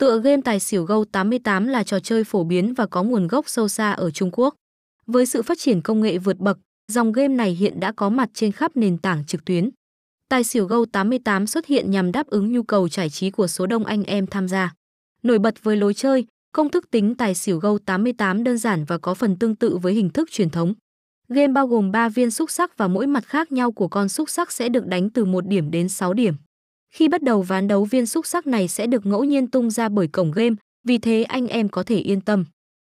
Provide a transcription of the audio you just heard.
Tựa game tài xỉu Go 88 là trò chơi phổ biến và có nguồn gốc sâu xa ở Trung Quốc. Với sự phát triển công nghệ vượt bậc, dòng game này hiện đã có mặt trên khắp nền tảng trực tuyến. Tài xỉu Go 88 xuất hiện nhằm đáp ứng nhu cầu giải trí của số đông anh em tham gia. Nổi bật với lối chơi, công thức tính tài xỉu Go 88 đơn giản và có phần tương tự với hình thức truyền thống. Game bao gồm 3 viên xúc sắc và mỗi mặt khác nhau của con xúc sắc sẽ được đánh từ 1 điểm đến 6 điểm. Khi bắt đầu ván đấu viên xúc sắc này sẽ được ngẫu nhiên tung ra bởi cổng game, vì thế anh em có thể yên tâm.